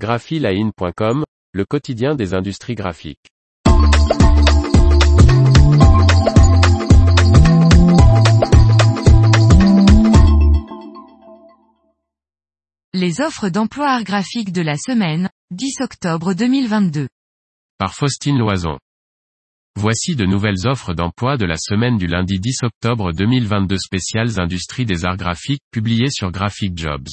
graphiline.com, le quotidien des industries graphiques. Les offres d'emploi art graphique de la semaine, 10 octobre 2022. Par Faustine Loison. Voici de nouvelles offres d'emploi de la semaine du lundi 10 octobre 2022 spéciales industries des arts graphiques publiées sur Graphic Jobs.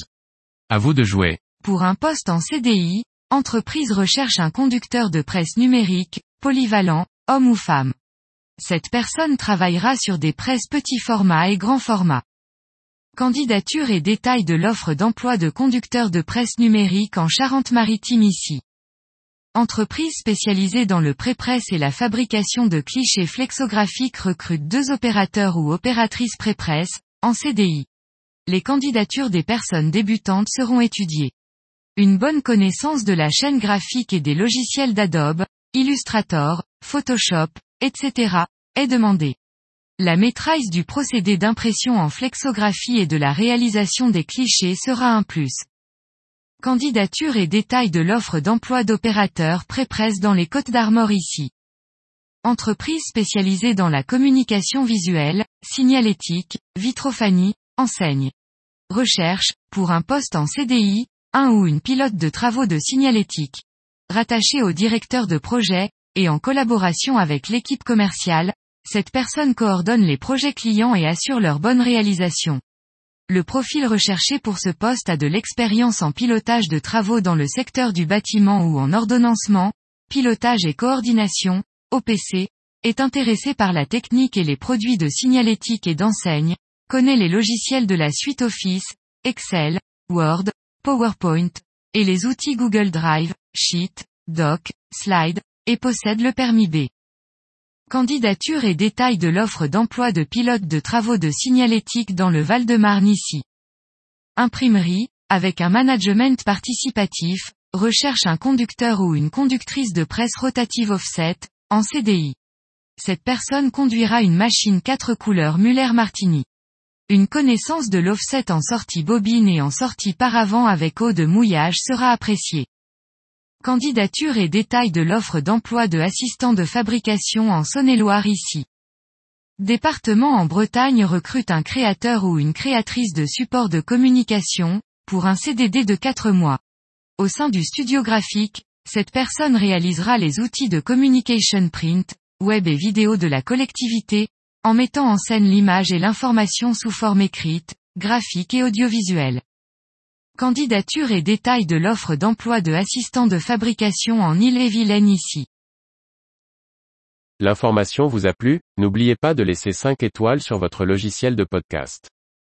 À vous de jouer. Pour un poste en CDI, entreprise recherche un conducteur de presse numérique, polyvalent, homme ou femme. Cette personne travaillera sur des presses petit format et grand format. Candidature et détails de l'offre d'emploi de conducteur de presse numérique en Charente-Maritime ici. Entreprise spécialisée dans le pré-presse et la fabrication de clichés flexographiques recrute deux opérateurs ou opératrices pré-presse, en CDI. Les candidatures des personnes débutantes seront étudiées. Une bonne connaissance de la chaîne graphique et des logiciels d'Adobe, Illustrator, Photoshop, etc., est demandée. La maîtrise du procédé d'impression en flexographie et de la réalisation des clichés sera un plus. Candidature et détails de l'offre d'emploi d'opérateurs pré-presse dans les Côtes d'Armor ici. Entreprise spécialisée dans la communication visuelle, signalétique, vitrophanie, enseigne. Recherche, pour un poste en CDI, un ou une pilote de travaux de signalétique. Rattaché au directeur de projet, et en collaboration avec l'équipe commerciale, cette personne coordonne les projets clients et assure leur bonne réalisation. Le profil recherché pour ce poste a de l'expérience en pilotage de travaux dans le secteur du bâtiment ou en ordonnancement, pilotage et coordination, OPC, est intéressé par la technique et les produits de signalétique et d'enseigne, connaît les logiciels de la suite Office, Excel, Word, PowerPoint, et les outils Google Drive, Sheet, Doc, Slide, et possède le permis B. Candidature et détails de l'offre d'emploi de pilote de travaux de signalétique dans le Val-de-Marne ici. Imprimerie, avec un management participatif, recherche un conducteur ou une conductrice de presse rotative offset, en CDI. Cette personne conduira une machine 4 couleurs Muller-Martini. Une connaissance de l'offset en sortie bobine et en sortie paravent avec eau de mouillage sera appréciée. Candidature et détails de l'offre d'emploi de assistant de fabrication en Saône-et-Loire ici. Département en Bretagne recrute un créateur ou une créatrice de support de communication, pour un CDD de 4 mois. Au sein du studio graphique, cette personne réalisera les outils de communication print, web et vidéo de la collectivité, en mettant en scène l'image et l'information sous forme écrite, graphique et audiovisuelle. Candidature et détails de l'offre d'emploi de assistant de fabrication en Ille-et-Vilaine ici. L'information vous a plu, n'oubliez pas de laisser 5 étoiles sur votre logiciel de podcast.